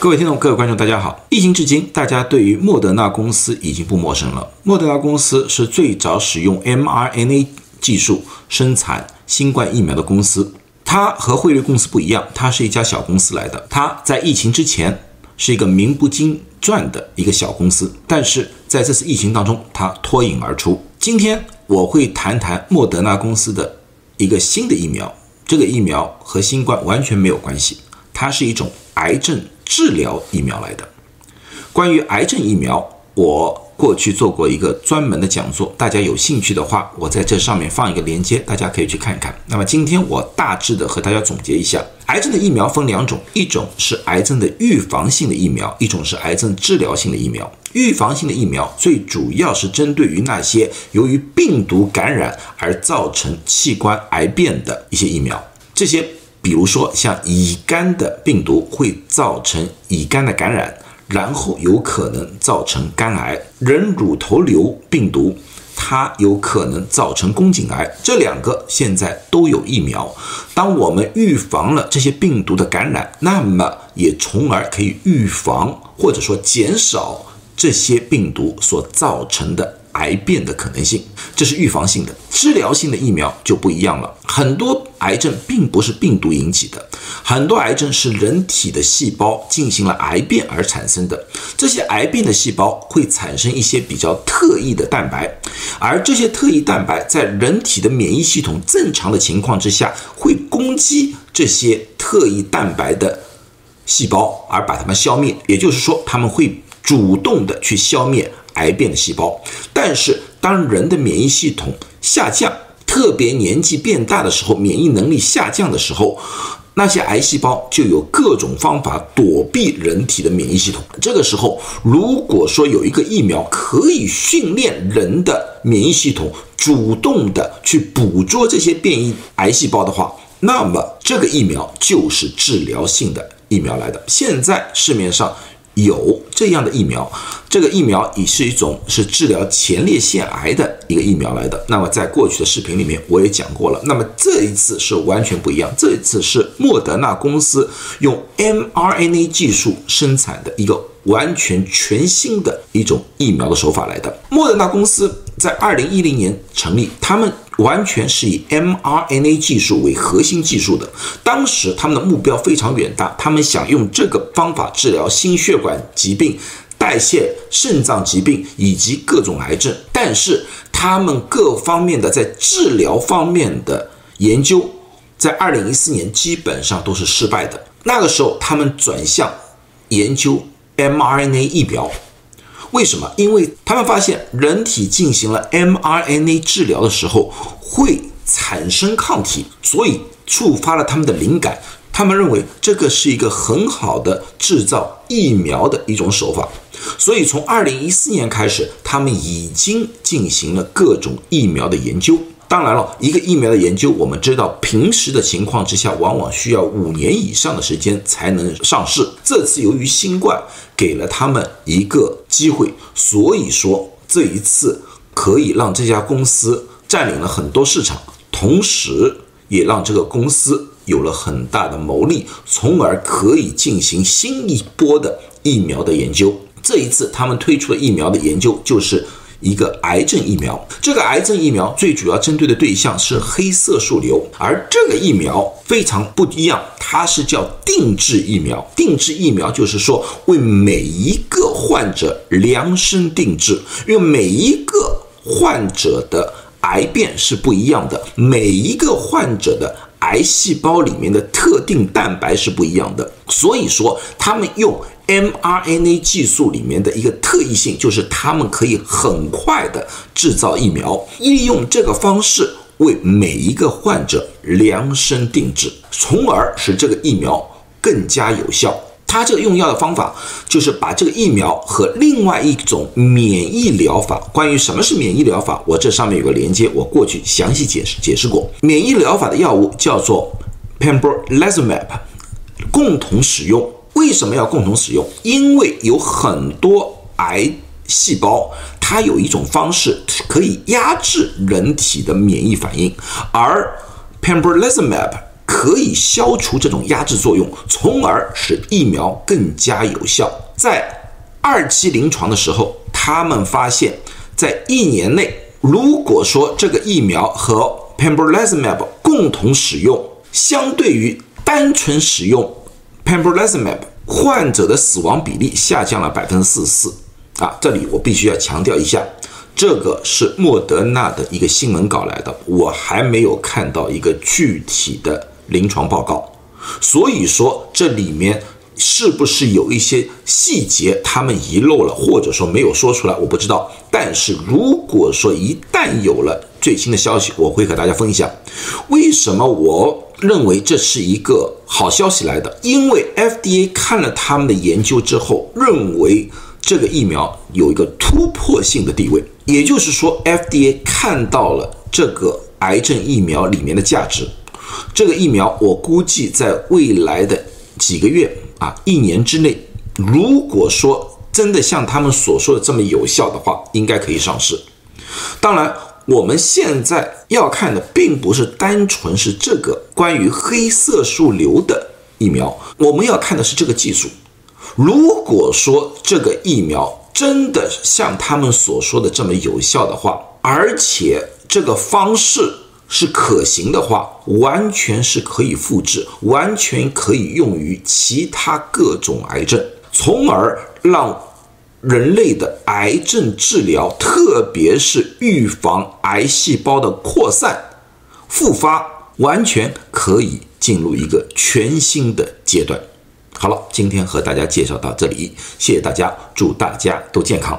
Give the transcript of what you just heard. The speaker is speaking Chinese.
各位听众、各位观众，大家好！疫情至今，大家对于莫德纳公司已经不陌生了。莫德纳公司是最早使用 mRNA 技术生产新冠疫苗的公司。它和汇率公司不一样，它是一家小公司来的。它在疫情之前是一个名不经传的一个小公司，但是在这次疫情当中，它脱颖而出。今天我会谈谈莫德纳公司的一个新的疫苗，这个疫苗和新冠完全没有关系，它是一种癌症。治疗疫苗来的。关于癌症疫苗，我过去做过一个专门的讲座，大家有兴趣的话，我在这上面放一个链接，大家可以去看一看。那么今天我大致的和大家总结一下，癌症的疫苗分两种，一种是癌症的预防性的疫苗，一种是癌症治疗性的疫苗。预防性的疫苗最主要是针对于那些由于病毒感染而造成器官癌变的一些疫苗，这些。比如说，像乙肝的病毒会造成乙肝的感染，然后有可能造成肝癌；人乳头瘤病毒，它有可能造成宫颈癌。这两个现在都有疫苗。当我们预防了这些病毒的感染，那么也从而可以预防或者说减少这些病毒所造成的。癌变的可能性，这是预防性的；治疗性的疫苗就不一样了。很多癌症并不是病毒引起的，很多癌症是人体的细胞进行了癌变而产生的。这些癌变的细胞会产生一些比较特异的蛋白，而这些特异蛋白在人体的免疫系统正常的情况之下，会攻击这些特异蛋白的细胞而把它们消灭。也就是说，他们会主动的去消灭。癌变的细胞，但是当人的免疫系统下降，特别年纪变大的时候，免疫能力下降的时候，那些癌细胞就有各种方法躲避人体的免疫系统。这个时候，如果说有一个疫苗可以训练人的免疫系统主动的去捕捉这些变异癌细胞的话，那么这个疫苗就是治疗性的疫苗来的。现在市面上。有这样的疫苗，这个疫苗也是一种是治疗前列腺癌的一个疫苗来的。那么在过去的视频里面我也讲过了。那么这一次是完全不一样，这一次是莫德纳公司用 mRNA 技术生产的一个完全全新的一种疫苗的手法来的。莫德纳公司在二零一零年成立，他们。完全是以 mRNA 技术为核心技术的。当时他们的目标非常远大，他们想用这个方法治疗心血管疾病、代谢、肾脏疾病以及各种癌症。但是他们各方面的在治疗方面的研究，在2014年基本上都是失败的。那个时候，他们转向研究 mRNA 疫苗。为什么？因为他们发现人体进行了 mRNA 治疗的时候会产生抗体，所以触发了他们的灵感。他们认为这个是一个很好的制造疫苗的一种手法，所以从2014年开始，他们已经进行了各种疫苗的研究。当然了，一个疫苗的研究，我们知道平时的情况之下，往往需要五年以上的时间才能上市。这次由于新冠给了他们一个机会，所以说这一次可以让这家公司占领了很多市场，同时也让这个公司有了很大的牟利，从而可以进行新一波的疫苗的研究。这一次他们推出的疫苗的研究就是。一个癌症疫苗，这个癌症疫苗最主要针对的对象是黑色素瘤，而这个疫苗非常不一样，它是叫定制疫苗。定制疫苗就是说为每一个患者量身定制，因为每一个患者的癌变是不一样的，每一个患者的癌细胞里面的特定蛋白是不一样的，所以说他们用。mRNA 技术里面的一个特异性，就是他们可以很快的制造疫苗，利用这个方式为每一个患者量身定制，从而使这个疫苗更加有效。它这个用药的方法，就是把这个疫苗和另外一种免疫疗法。关于什么是免疫疗法，我这上面有个连接，我过去详细解释解释过。免疫疗法的药物叫做 pembrolizumab，共同使用。为什么要共同使用？因为有很多癌细胞，它有一种方式可以压制人体的免疫反应，而 pembrolizumab 可以消除这种压制作用，从而使疫苗更加有效。在二期临床的时候，他们发现，在一年内，如果说这个疫苗和 pembrolizumab 共同使用，相对于单纯使用 pembrolizumab，患者的死亡比例下降了百分之四十四。啊，这里我必须要强调一下，这个是莫德纳的一个新闻稿来的，我还没有看到一个具体的临床报告，所以说这里面是不是有一些细节他们遗漏了，或者说没有说出来，我不知道。但是如果说一旦有了最新的消息，我会和大家分享。为什么我认为这是一个好消息来的？因为 FDA 看了他们的研究之后，认为。这个疫苗有一个突破性的地位，也就是说，FDA 看到了这个癌症疫苗里面的价值。这个疫苗，我估计在未来的几个月啊，一年之内，如果说真的像他们所说的这么有效的话，应该可以上市。当然，我们现在要看的并不是单纯是这个关于黑色素瘤的疫苗，我们要看的是这个技术。如果说这个疫苗真的像他们所说的这么有效的话，而且这个方式是可行的话，完全是可以复制，完全可以用于其他各种癌症，从而让人类的癌症治疗，特别是预防癌细胞的扩散、复发，完全可以进入一个全新的阶段。好了，今天和大家介绍到这里，谢谢大家，祝大家都健康。